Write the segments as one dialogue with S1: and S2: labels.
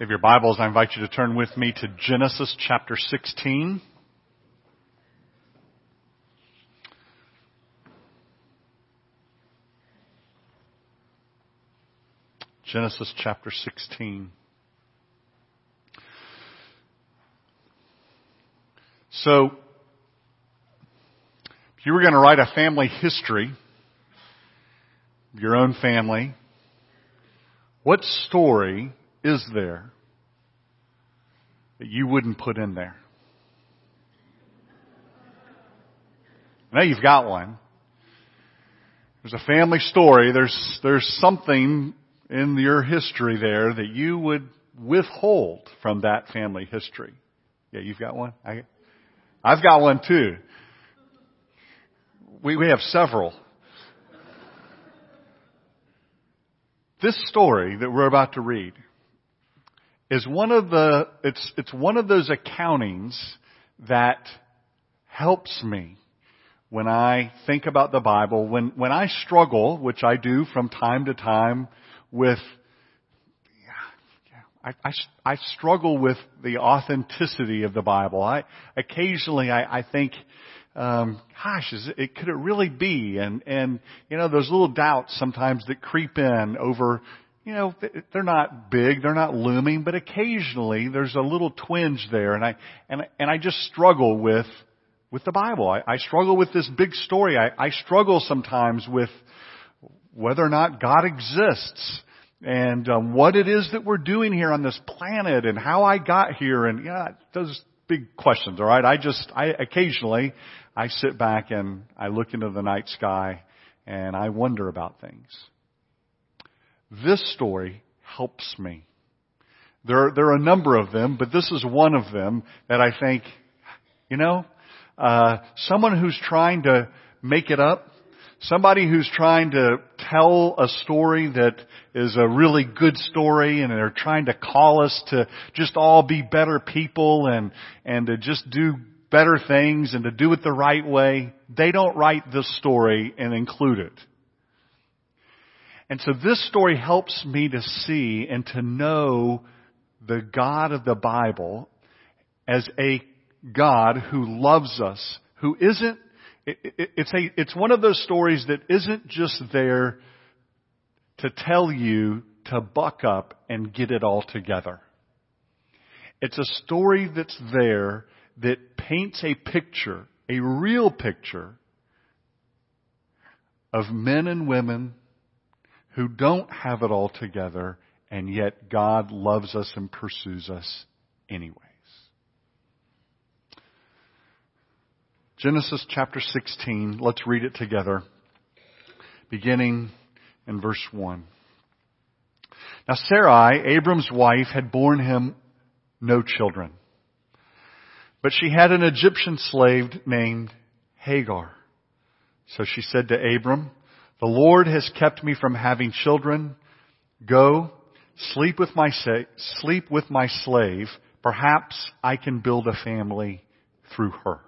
S1: If your Bibles, I invite you to turn with me to Genesis chapter 16. Genesis chapter 16. So, if you were going to write a family history, your own family, what story is there that you wouldn't put in there? I know you've got one. There's a family story. There's, there's something in your history there that you would withhold from that family history. Yeah, you've got one? I, I've got one too. We, we have several. This story that we're about to read is one of the, it's, it's one of those accountings that helps me when I think about the Bible, when, when I struggle, which I do from time to time with, I, I, I struggle with the authenticity of the Bible. I, occasionally I, I think, um, gosh, is it, could it really be? And, and, you know, those little doubts sometimes that creep in over, you know, they're not big, they're not looming, but occasionally there's a little twinge there, and I and and I just struggle with with the Bible. I, I struggle with this big story. I, I struggle sometimes with whether or not God exists and um, what it is that we're doing here on this planet and how I got here and yeah, those big questions. All right, I just I occasionally I sit back and I look into the night sky and I wonder about things. This story helps me. There, there are a number of them, but this is one of them that I think, you know, uh, someone who's trying to make it up, somebody who's trying to tell a story that is a really good story and they're trying to call us to just all be better people and, and to just do better things and to do it the right way. They don't write this story and include it. And so this story helps me to see and to know the God of the Bible as a God who loves us, who isn't, it's a, it's one of those stories that isn't just there to tell you to buck up and get it all together. It's a story that's there that paints a picture, a real picture of men and women who don't have it all together, and yet God loves us and pursues us anyways. Genesis chapter 16, let's read it together, beginning in verse 1. Now Sarai, Abram's wife, had borne him no children. But she had an Egyptian slave named Hagar. So she said to Abram, the Lord has kept me from having children. Go, sleep with my, sleep with my slave. Perhaps I can build a family through her.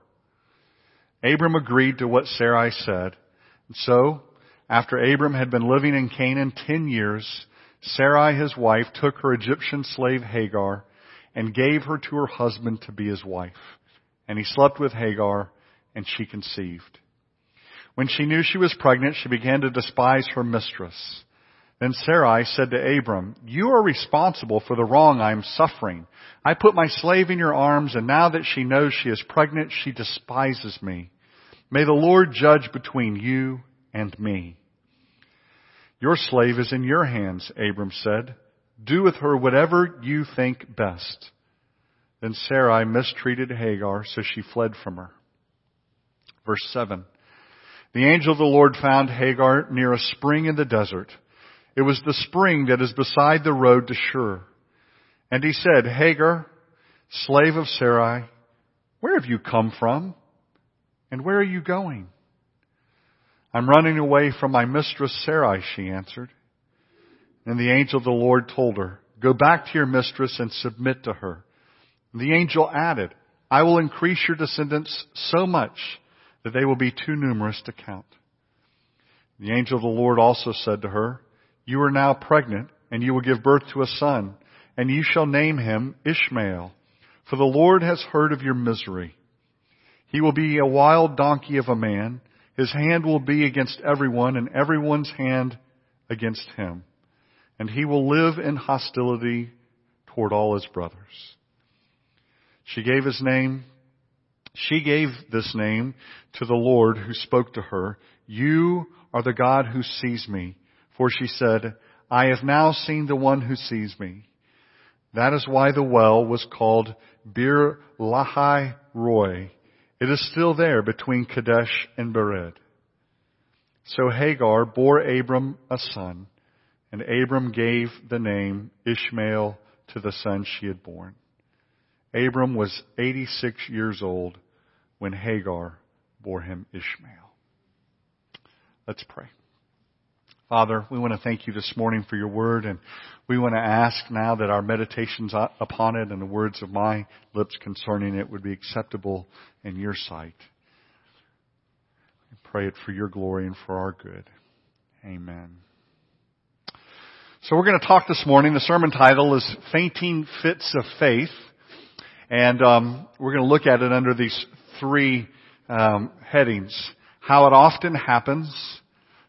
S1: Abram agreed to what Sarai said. And so, after Abram had been living in Canaan ten years, Sarai, his wife, took her Egyptian slave Hagar and gave her to her husband to be his wife. And he slept with Hagar and she conceived. When she knew she was pregnant, she began to despise her mistress. Then Sarai said to Abram, You are responsible for the wrong I am suffering. I put my slave in your arms, and now that she knows she is pregnant, she despises me. May the Lord judge between you and me. Your slave is in your hands, Abram said. Do with her whatever you think best. Then Sarai mistreated Hagar, so she fled from her. Verse 7. The angel of the Lord found Hagar near a spring in the desert. It was the spring that is beside the road to Shur. And he said, Hagar, slave of Sarai, where have you come from? And where are you going? I'm running away from my mistress Sarai, she answered. And the angel of the Lord told her, Go back to your mistress and submit to her. And the angel added, I will increase your descendants so much that they will be too numerous to count. The angel of the Lord also said to her, You are now pregnant, and you will give birth to a son, and you shall name him Ishmael, for the Lord has heard of your misery. He will be a wild donkey of a man. His hand will be against everyone, and everyone's hand against him. And he will live in hostility toward all his brothers. She gave his name, she gave this name to the Lord who spoke to her. You are the God who sees me. For she said, I have now seen the one who sees me. That is why the well was called Beer Lahai Roi. It is still there between Kadesh and Bered. So Hagar bore Abram a son, and Abram gave the name Ishmael to the son she had borne. Abram was 86 years old when Hagar bore him Ishmael. Let's pray. Father, we want to thank you this morning for your word and we want to ask now that our meditations upon it and the words of my lips concerning it would be acceptable in your sight. We pray it for your glory and for our good. Amen. So we're going to talk this morning. The sermon title is Fainting Fits of Faith. And um, we're going to look at it under these three um, headings. How it often happens,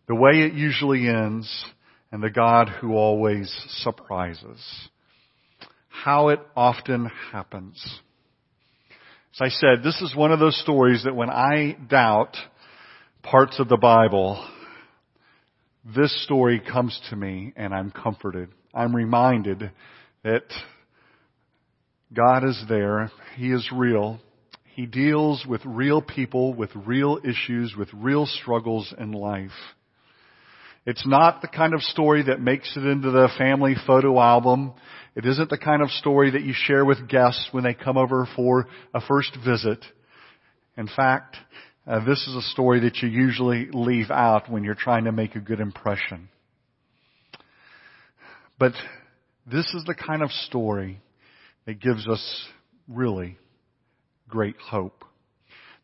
S1: the way it usually ends, and the God who always surprises. How it often happens. As I said, this is one of those stories that when I doubt parts of the Bible, this story comes to me and I'm comforted. I'm reminded that God is there. He is real. He deals with real people, with real issues, with real struggles in life. It's not the kind of story that makes it into the family photo album. It isn't the kind of story that you share with guests when they come over for a first visit. In fact, uh, this is a story that you usually leave out when you're trying to make a good impression. But this is the kind of story that gives us really great hope.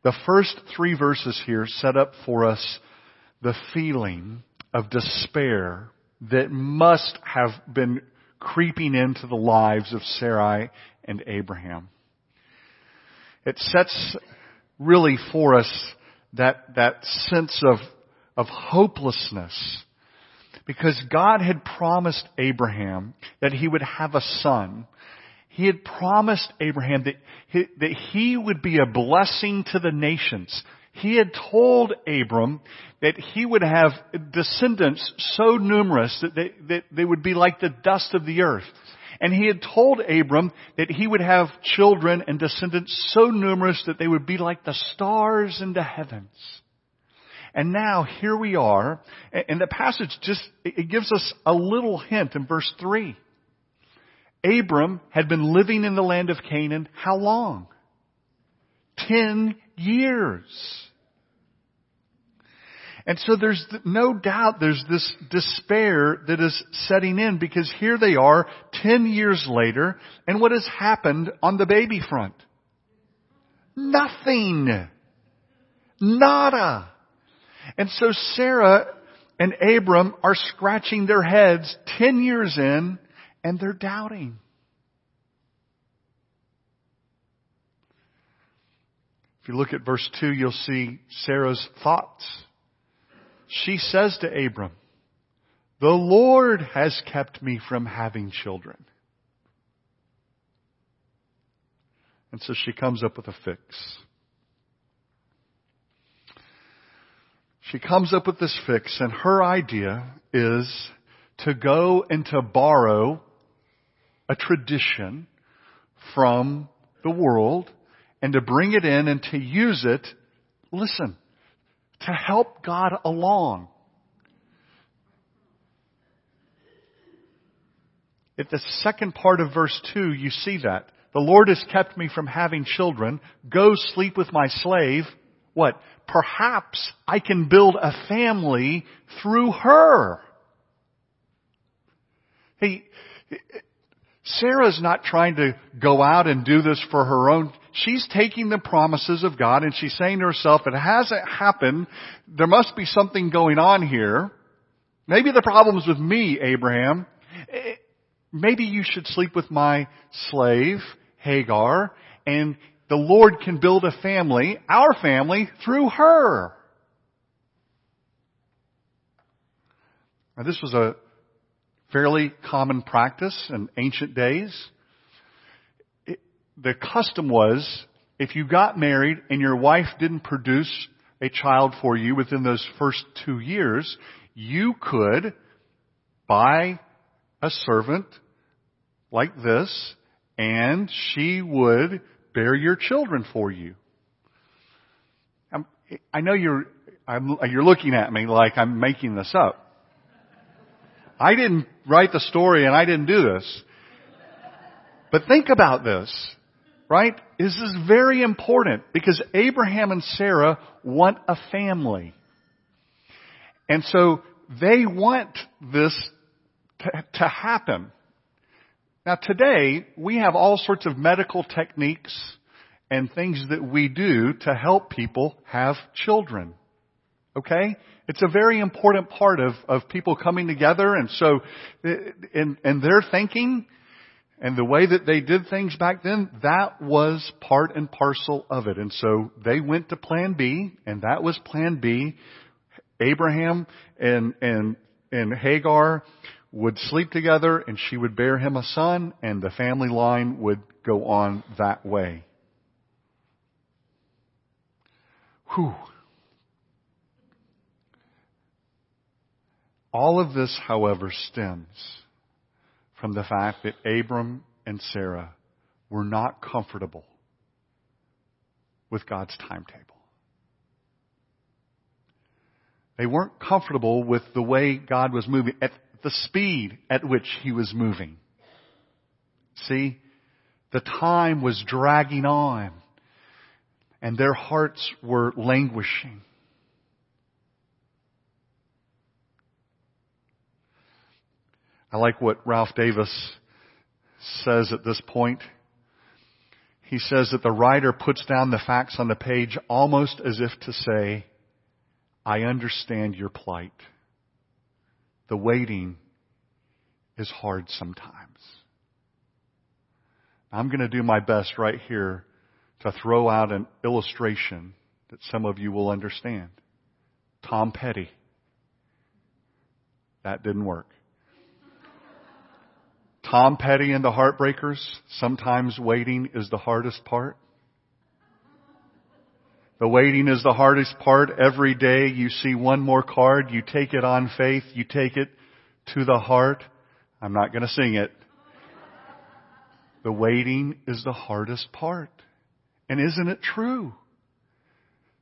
S1: The first three verses here set up for us the feeling of despair that must have been creeping into the lives of Sarai and Abraham. It sets really for us that, that sense of, of hopelessness. Because God had promised Abraham that he would have a son. He had promised Abraham that he, that he would be a blessing to the nations. He had told Abram that he would have descendants so numerous that they, that they would be like the dust of the earth. And he had told Abram that he would have children and descendants so numerous that they would be like the stars in the heavens. And now here we are, and the passage just, it gives us a little hint in verse 3. Abram had been living in the land of Canaan how long? Ten years. And so there's no doubt there's this despair that is setting in because here they are 10 years later and what has happened on the baby front? Nothing. Nada. And so Sarah and Abram are scratching their heads 10 years in and they're doubting. If you look at verse 2, you'll see Sarah's thoughts she says to Abram, the Lord has kept me from having children. And so she comes up with a fix. She comes up with this fix and her idea is to go and to borrow a tradition from the world and to bring it in and to use it, listen, to help God along. At the second part of verse 2, you see that. The Lord has kept me from having children. Go sleep with my slave. What? Perhaps I can build a family through her. Hey, Sarah's not trying to go out and do this for her own. She's taking the promises of God and she's saying to herself, it hasn't happened. There must be something going on here. Maybe the problem's with me, Abraham. Eh, maybe you should sleep with my slave, Hagar, and the Lord can build a family, our family, through her. Now this was a fairly common practice in ancient days. It, the custom was, if you got married and your wife didn't produce a child for you within those first two years, you could buy a servant like this and she would bear your children for you. I'm, i know you're, I'm, you're looking at me like I'm making this up. I didn't write the story and I didn't do this. But think about this, right? This is very important because Abraham and Sarah want a family. And so they want this to, to happen. Now today, we have all sorts of medical techniques and things that we do to help people have children. Okay? It's a very important part of, of people coming together and so, in, in their thinking and the way that they did things back then, that was part and parcel of it. And so they went to plan B and that was plan B Abraham and, and, and Hagar would sleep together and she would bear him a son and the family line would go on that way. Whew. All of this, however, stems from the fact that Abram and Sarah were not comfortable with God's timetable. They weren't comfortable with the way God was moving, at the speed at which He was moving. See? The time was dragging on, and their hearts were languishing. I like what Ralph Davis says at this point. He says that the writer puts down the facts on the page almost as if to say, I understand your plight. The waiting is hard sometimes. I'm going to do my best right here to throw out an illustration that some of you will understand. Tom Petty. That didn't work. Tom Petty and the Heartbreakers, sometimes waiting is the hardest part. The waiting is the hardest part. Every day you see one more card, you take it on faith, you take it to the heart. I'm not going to sing it. The waiting is the hardest part. And isn't it true?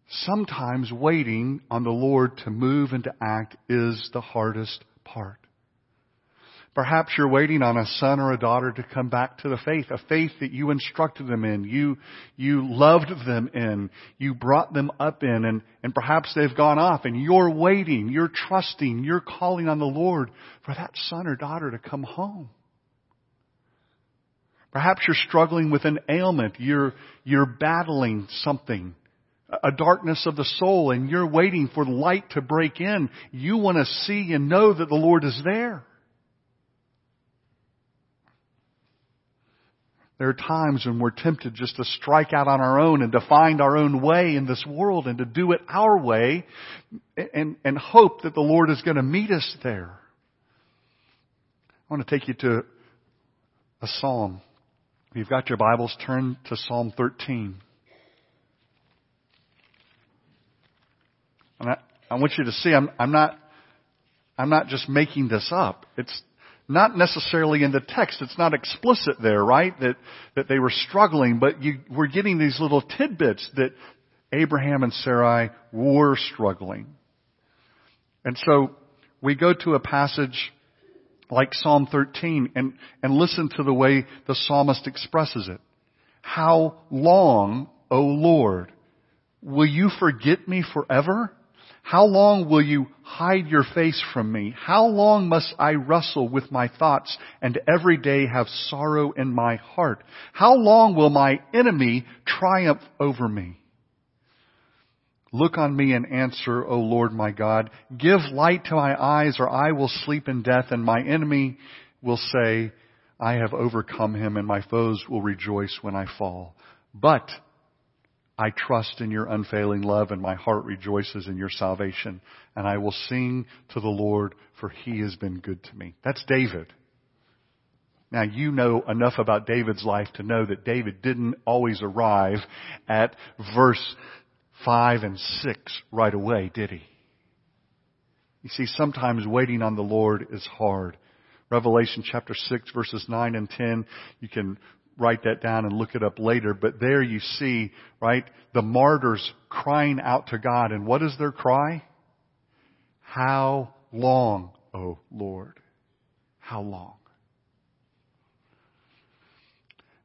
S1: Sometimes waiting on the Lord to move and to act is the hardest part. Perhaps you're waiting on a son or a daughter to come back to the faith, a faith that you instructed them in, you, you loved them in, you brought them up in, and, and perhaps they've gone off and you're waiting, you're trusting, you're calling on the Lord for that son or daughter to come home. Perhaps you're struggling with an ailment, you're, you're battling something, a darkness of the soul, and you're waiting for light to break in. You want to see and know that the Lord is there. There are times when we're tempted just to strike out on our own and to find our own way in this world and to do it our way and, and hope that the Lord is going to meet us there. I want to take you to a psalm. If you've got your Bibles, turn to Psalm 13. And I, I want you to see, I'm, I'm not, I'm not just making this up. It's, not necessarily in the text. It's not explicit there, right? That, that they were struggling, but you, we're getting these little tidbits that Abraham and Sarai were struggling. And so we go to a passage like Psalm 13 and, and listen to the way the psalmist expresses it. How long, O Lord, will you forget me forever? How long will you hide your face from me? How long must I wrestle with my thoughts and every day have sorrow in my heart? How long will my enemy triumph over me? Look on me and answer, O Lord my God. Give light to my eyes or I will sleep in death and my enemy will say, I have overcome him and my foes will rejoice when I fall. But I trust in your unfailing love and my heart rejoices in your salvation and I will sing to the Lord for he has been good to me. That's David. Now you know enough about David's life to know that David didn't always arrive at verse 5 and 6 right away, did he? You see, sometimes waiting on the Lord is hard. Revelation chapter 6 verses 9 and 10, you can write that down and look it up later, but there you see, right, the martyrs crying out to God, and what is their cry? How long, O Lord? How long?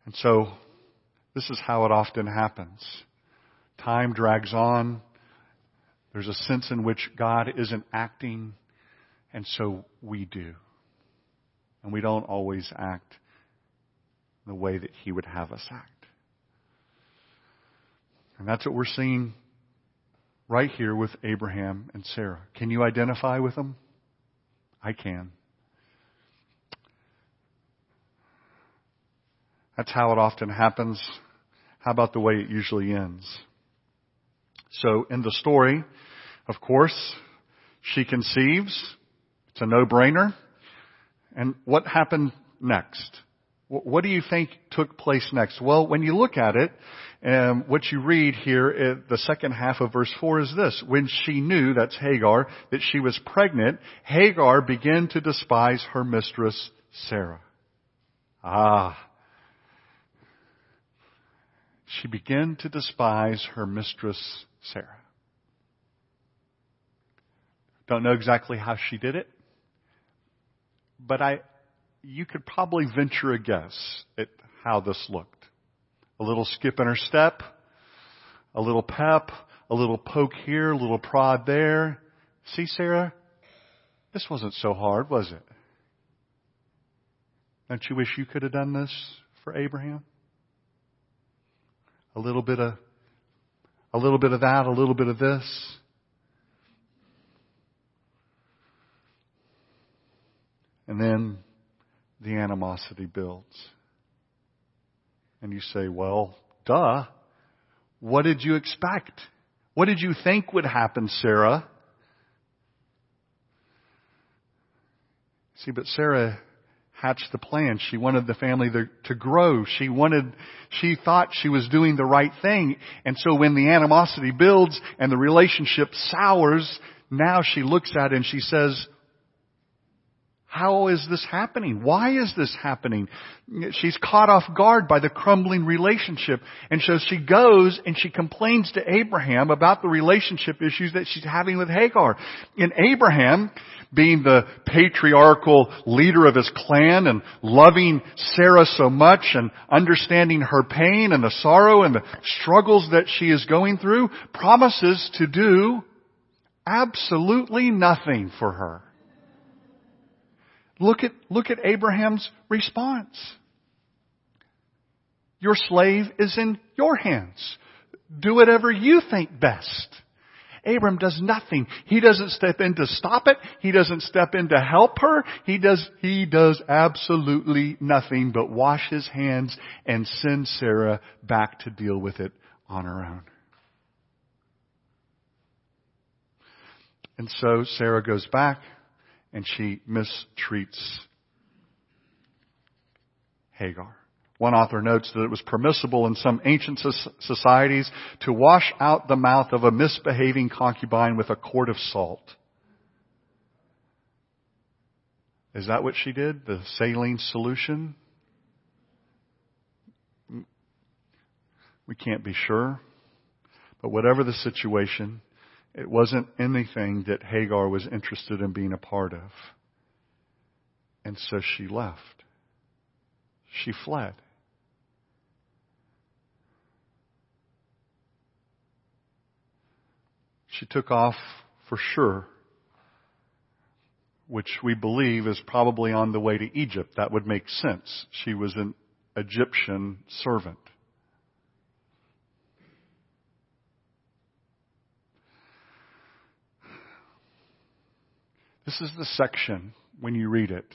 S1: And so, this is how it often happens. Time drags on. There's a sense in which God isn't acting, and so we do. And we don't always act the way that He would have us act. And that's what we're seeing right here with Abraham and Sarah. Can you identify with them? I can. That's how it often happens. How about the way it usually ends? So in the story, of course, she conceives. It's a no-brainer. And what happened next? What do you think took place next? Well, when you look at it, um, what you read here, the second half of verse 4 is this. When she knew, that's Hagar, that she was pregnant, Hagar began to despise her mistress, Sarah. Ah. She began to despise her mistress, Sarah. Don't know exactly how she did it, but I, you could probably venture a guess at how this looked. A little skip in her step, a little pep, a little poke here, a little prod there. See, Sarah? This wasn't so hard, was it? Don't you wish you could have done this for Abraham? A little bit of, a little bit of that, a little bit of this. And then the animosity builds. And you say, well, duh. What did you expect? What did you think would happen, Sarah? See, but Sarah hatched the plan. She wanted the family to, grow. She wanted, she thought she was doing the right thing. And so when the animosity builds and the relationship sours, now she looks at it and she says, how is this happening? Why is this happening? She's caught off guard by the crumbling relationship. And so she goes and she complains to Abraham about the relationship issues that she's having with Hagar. And Abraham, being the patriarchal leader of his clan and loving Sarah so much and understanding her pain and the sorrow and the struggles that she is going through, promises to do absolutely nothing for her. Look at, look at Abraham's response. Your slave is in your hands. Do whatever you think best. Abram does nothing. He doesn't step in to stop it. He doesn't step in to help her. He does, he does absolutely nothing but wash his hands and send Sarah back to deal with it on her own. And so Sarah goes back and she mistreats Hagar. One author notes that it was permissible in some ancient societies to wash out the mouth of a misbehaving concubine with a quart of salt. Is that what she did? The saline solution? We can't be sure. But whatever the situation, it wasn't anything that Hagar was interested in being a part of. And so she left. She fled. She took off for Shur, which we believe is probably on the way to Egypt. That would make sense. She was an Egyptian servant. This is the section when you read it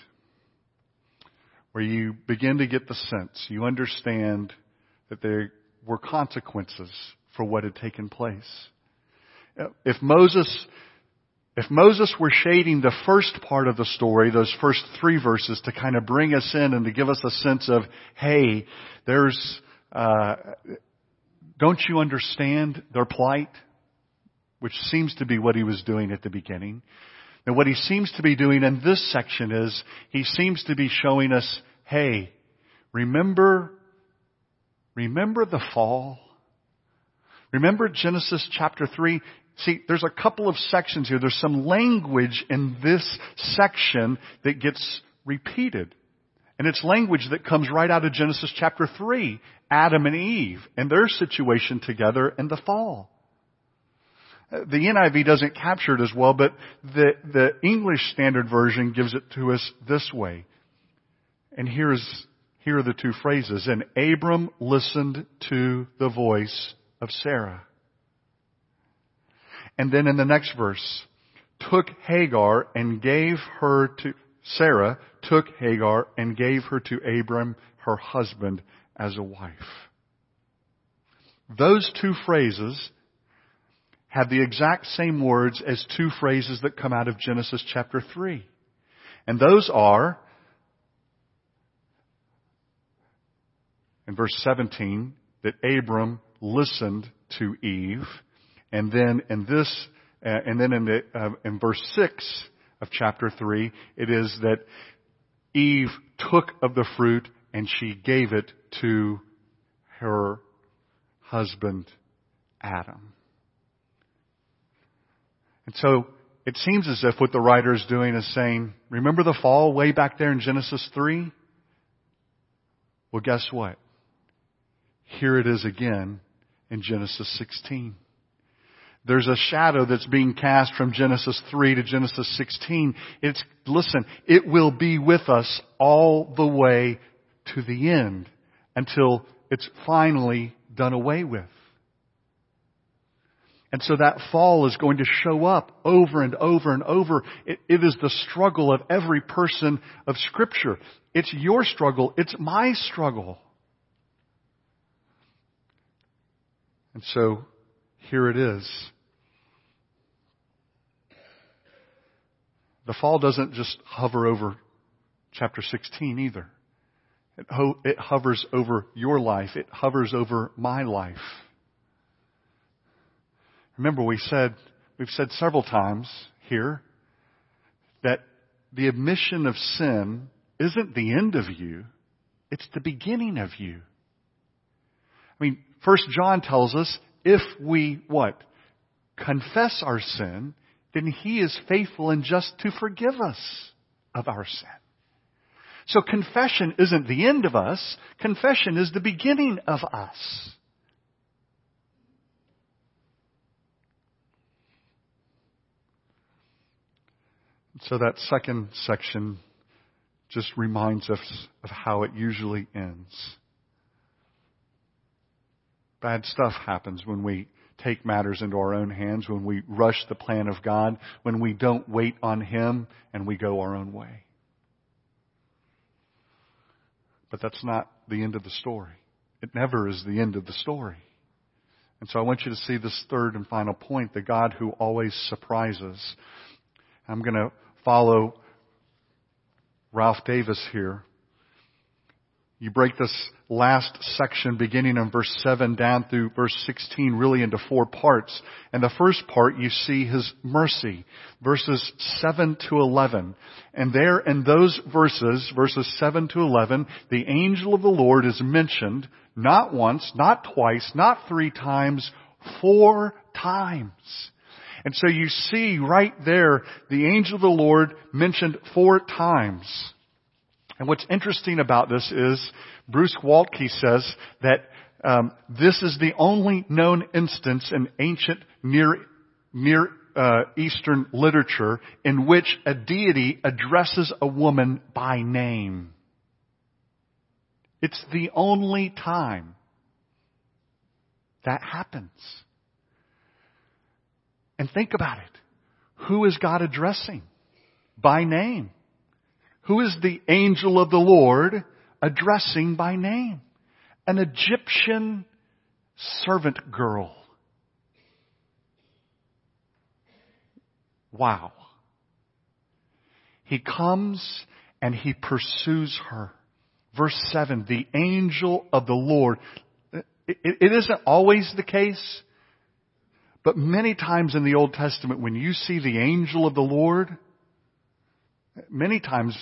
S1: where you begin to get the sense, you understand that there were consequences for what had taken place. If Moses, if Moses were shading the first part of the story, those first three verses to kind of bring us in and to give us a sense of, hey, there's, uh, don't you understand their plight? Which seems to be what he was doing at the beginning. And what he seems to be doing in this section is he seems to be showing us, hey, remember, remember the fall? Remember Genesis chapter 3? See, there's a couple of sections here. There's some language in this section that gets repeated. And it's language that comes right out of Genesis chapter 3. Adam and Eve and their situation together in the fall. Uh, the NIV doesn't capture it as well, but the, the English Standard Version gives it to us this way. And here's, here are the two phrases. And Abram listened to the voice of Sarah. And then in the next verse, took Hagar and gave her to, Sarah took Hagar and gave her to Abram, her husband, as a wife. Those two phrases have the exact same words as two phrases that come out of Genesis chapter 3. And those are, in verse 17, that Abram listened to Eve, and then in this, uh, and then in the, uh, in verse 6 of chapter 3, it is that Eve took of the fruit and she gave it to her husband Adam. And so it seems as if what the writer is doing is saying, remember the fall way back there in Genesis 3? Well, guess what? Here it is again in Genesis 16. There's a shadow that's being cast from Genesis 3 to Genesis 16. It's, listen, it will be with us all the way to the end until it's finally done away with. And so that fall is going to show up over and over and over. It, it is the struggle of every person of Scripture. It's your struggle. It's my struggle. And so here it is. The fall doesn't just hover over chapter 16 either. It, ho- it hovers over your life. It hovers over my life. Remember we said, we've said several times here that the admission of sin isn't the end of you, it's the beginning of you. I mean, First John tells us if we what? Confess our sin, then he is faithful and just to forgive us of our sin. So confession isn't the end of us, confession is the beginning of us. So that second section just reminds us of how it usually ends. Bad stuff happens when we take matters into our own hands, when we rush the plan of God, when we don't wait on Him and we go our own way. But that's not the end of the story. It never is the end of the story. And so I want you to see this third and final point, the God who always surprises. I'm going to follow Ralph Davis here. You break this last section beginning in verse 7 down through verse 16 really into four parts. And the first part you see his mercy, verses 7 to 11. And there in those verses, verses 7 to 11, the angel of the Lord is mentioned not once, not twice, not three times, four times. And so you see right there the angel of the Lord mentioned four times. And what's interesting about this is Bruce Waltke says that um, this is the only known instance in ancient Near, Near uh, Eastern literature in which a deity addresses a woman by name. It's the only time that happens. And think about it. Who is God addressing? by name. Who is the angel of the Lord addressing by name? An Egyptian servant girl. Wow. He comes and he pursues her. Verse 7, the angel of the Lord. It, isn't always the case, but many times in the Old Testament when you see the angel of the Lord, many times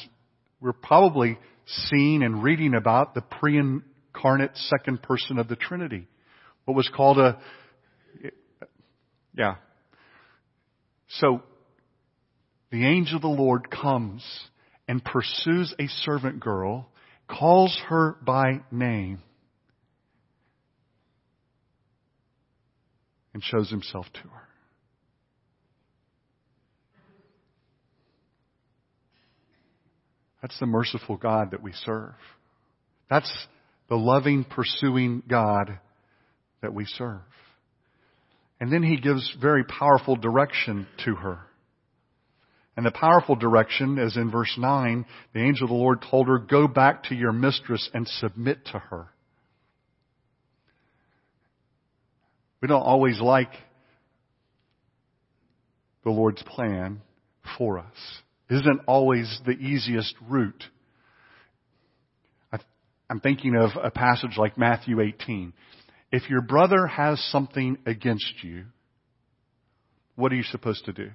S1: we're probably seeing and reading about the pre-incarnate second person of the Trinity. What was called a, yeah. So, the angel of the Lord comes and pursues a servant girl, calls her by name, and shows himself to her. That's the merciful God that we serve. That's the loving, pursuing God that we serve. And then he gives very powerful direction to her. And the powerful direction, as in verse 9, the angel of the Lord told her, Go back to your mistress and submit to her. We don't always like the Lord's plan for us. It isn't always the easiest route. I'm thinking of a passage like Matthew 18. If your brother has something against you, what are you supposed to do?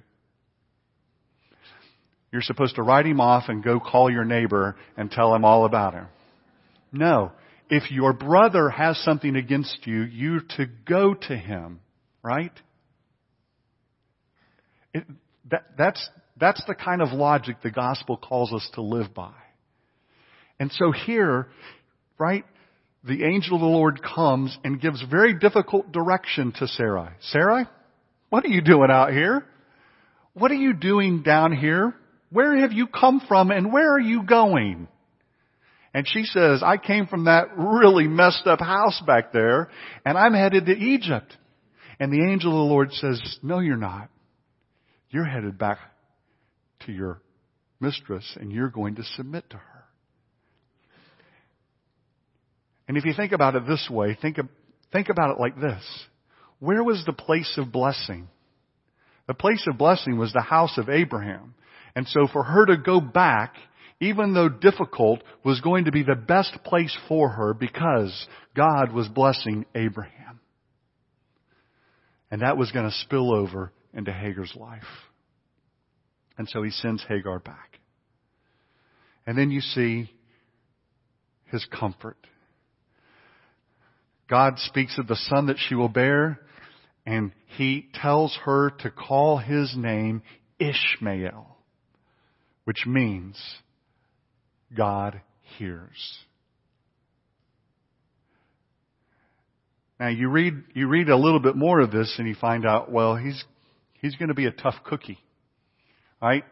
S1: You're supposed to write him off and go call your neighbor and tell him all about him. No. If your brother has something against you, you're to go to him, right? It, that, that's, that's the kind of logic the gospel calls us to live by. And so here, right, the angel of the Lord comes and gives very difficult direction to Sarai. Sarai, what are you doing out here? What are you doing down here? Where have you come from and where are you going? And she says, I came from that really messed up house back there and I'm headed to Egypt. And the angel of the Lord says, no, you're not. You're headed back to your mistress and you're going to submit to her. And if you think about it this way, think, think about it like this. Where was the place of blessing? The place of blessing was the house of Abraham. And so for her to go back, even though difficult, was going to be the best place for her because God was blessing Abraham. And that was going to spill over into Hagar's life. And so he sends Hagar back. And then you see his comfort. God speaks of the son that she will bear, and he tells her to call his name Ishmael which means God hears. Now you read, you read a little bit more of this and you find out, well, he's, he's going to be a tough cookie. Right?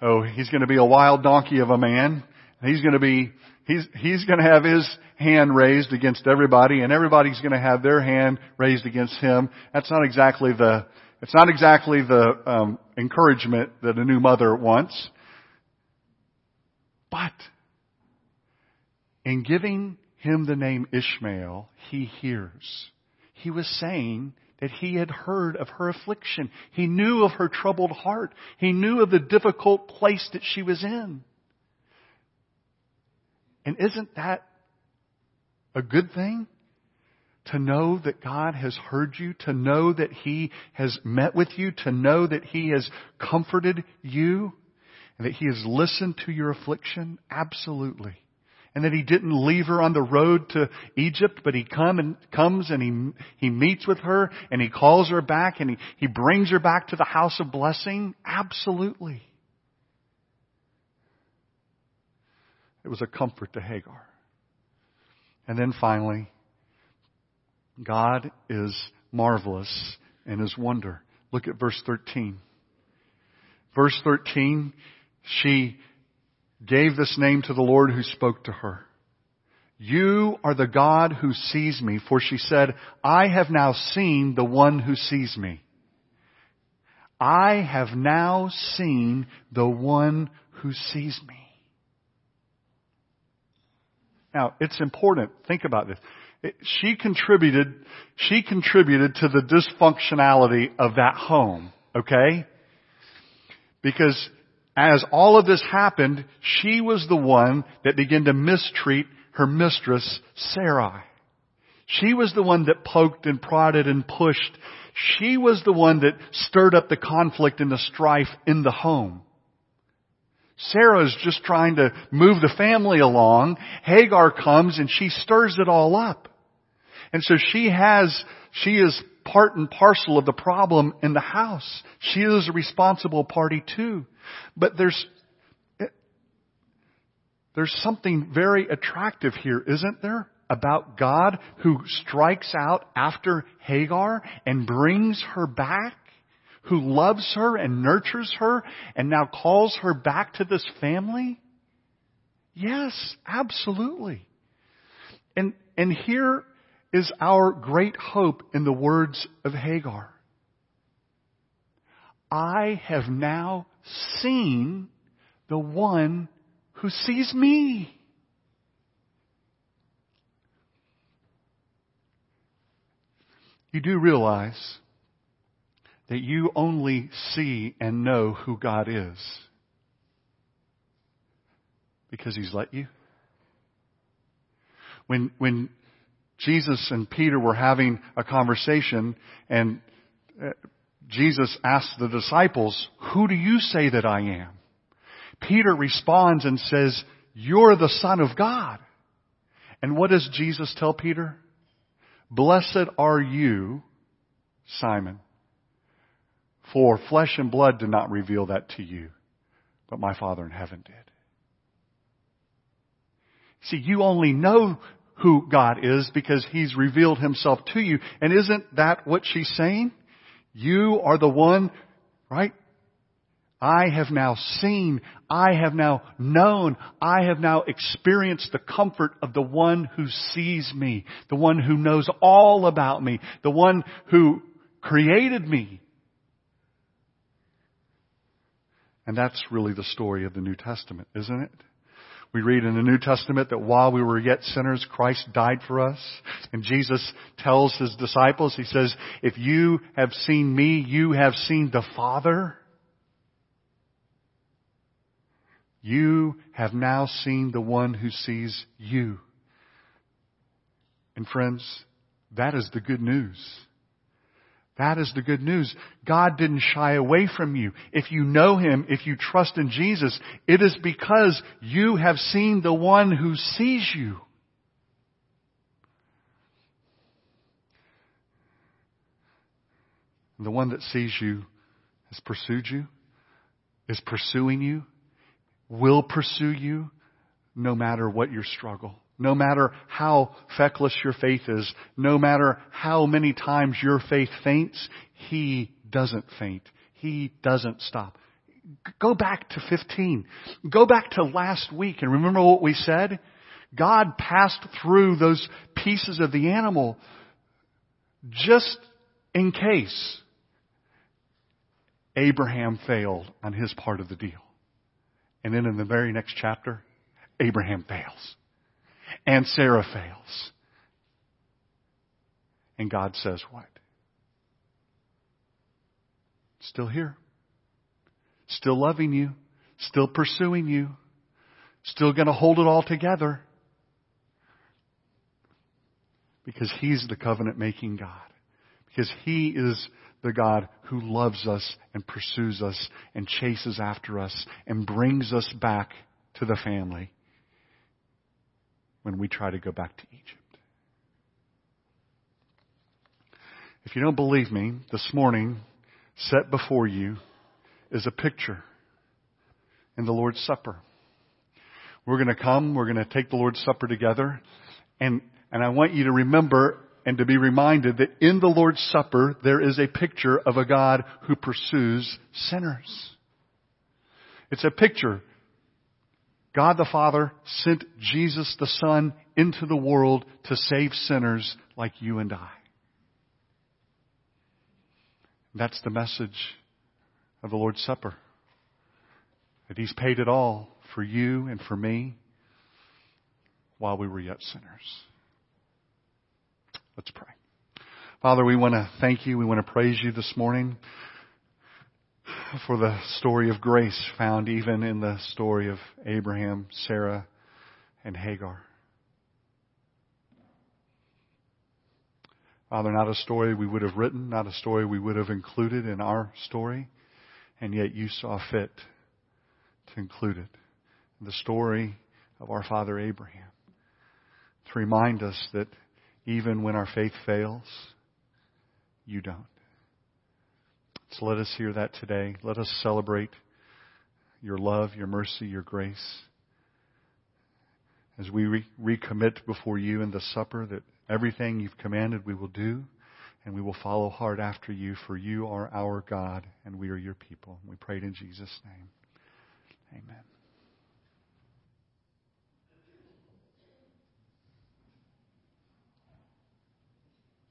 S1: Oh, he's going to be a wild donkey of a man. He's going to be, he's, he's going to have his hand raised against everybody and everybody's going to have their hand raised against him. That's not exactly the, it's not exactly the um, encouragement that a new mother wants. But in giving him the name Ishmael, he hears. He was saying that he had heard of her affliction. He knew of her troubled heart. He knew of the difficult place that she was in. And isn't that a good thing? To know that God has heard you, to know that He has met with you, to know that He has comforted you and that he has listened to your affliction? Absolutely. And that he didn't leave her on the road to Egypt, but he come and comes and he, he meets with her and he calls her back and he, he brings her back to the house of blessing? Absolutely. It was a comfort to Hagar. And then finally, God is marvelous in his wonder. Look at verse 13. Verse 13, she gave this name to the Lord who spoke to her. You are the God who sees me, for she said, I have now seen the one who sees me. I have now seen the one who sees me. Now, it's important. Think about this. She contributed, she contributed to the dysfunctionality of that home, okay? Because as all of this happened, she was the one that began to mistreat her mistress, Sarai. She was the one that poked and prodded and pushed. She was the one that stirred up the conflict and the strife in the home. Sarah's just trying to move the family along. Hagar comes and she stirs it all up. And so she has, she is part and parcel of the problem in the house. She is a responsible party too. But there's, there's something very attractive here, isn't there? About God who strikes out after Hagar and brings her back, who loves her and nurtures her and now calls her back to this family? Yes, absolutely. And, and here is our great hope in the words of Hagar. I have now seen the one who sees me. You do realize that you only see and know who God is because He's let you. When, when Jesus and Peter were having a conversation and uh, Jesus asked the disciples, who do you say that I am? Peter responds and says, you're the son of God. And what does Jesus tell Peter? Blessed are you, Simon, for flesh and blood did not reveal that to you, but my Father in heaven did. See, you only know who God is because He's revealed Himself to you. And isn't that what she's saying? You are the one, right? I have now seen, I have now known, I have now experienced the comfort of the one who sees me, the one who knows all about me, the one who created me. And that's really the story of the New Testament, isn't it? We read in the New Testament that while we were yet sinners, Christ died for us. And Jesus tells his disciples, he says, if you have seen me, you have seen the Father. You have now seen the one who sees you. And friends, that is the good news. That is the good news. God didn't shy away from you. If you know Him, if you trust in Jesus, it is because you have seen the one who sees you. The one that sees you has pursued you, is pursuing you, will pursue you, no matter what your struggle. No matter how feckless your faith is, no matter how many times your faith faints, He doesn't faint. He doesn't stop. Go back to 15. Go back to last week and remember what we said? God passed through those pieces of the animal just in case Abraham failed on his part of the deal. And then in the very next chapter, Abraham fails. And Sarah fails. And God says what? Still here. Still loving you. Still pursuing you. Still going to hold it all together. Because He's the covenant making God. Because He is the God who loves us and pursues us and chases after us and brings us back to the family when we try to go back to Egypt. If you don't believe me, this morning, set before you is a picture in the Lord's Supper. We're going to come, we're going to take the Lord's Supper together, and, and I want you to remember and to be reminded that in the Lord's Supper there is a picture of a God who pursues sinners. It's a picture God the Father sent Jesus the Son into the world to save sinners like you and I. That's the message of the Lord's Supper. That He's paid it all for you and for me while we were yet sinners. Let's pray. Father, we want to thank you. We want to praise you this morning for the story of grace found even in the story of Abraham, Sarah, and Hagar. Father, not a story we would have written, not a story we would have included in our story, and yet you saw fit to include it. The story of our father Abraham. To remind us that even when our faith fails, you don't. So let us hear that today. Let us celebrate your love, your mercy, your grace. As we re- recommit before you in the supper that everything you've commanded we will do and we will follow hard after you for you are our God and we are your people. We pray it in Jesus' name. Amen.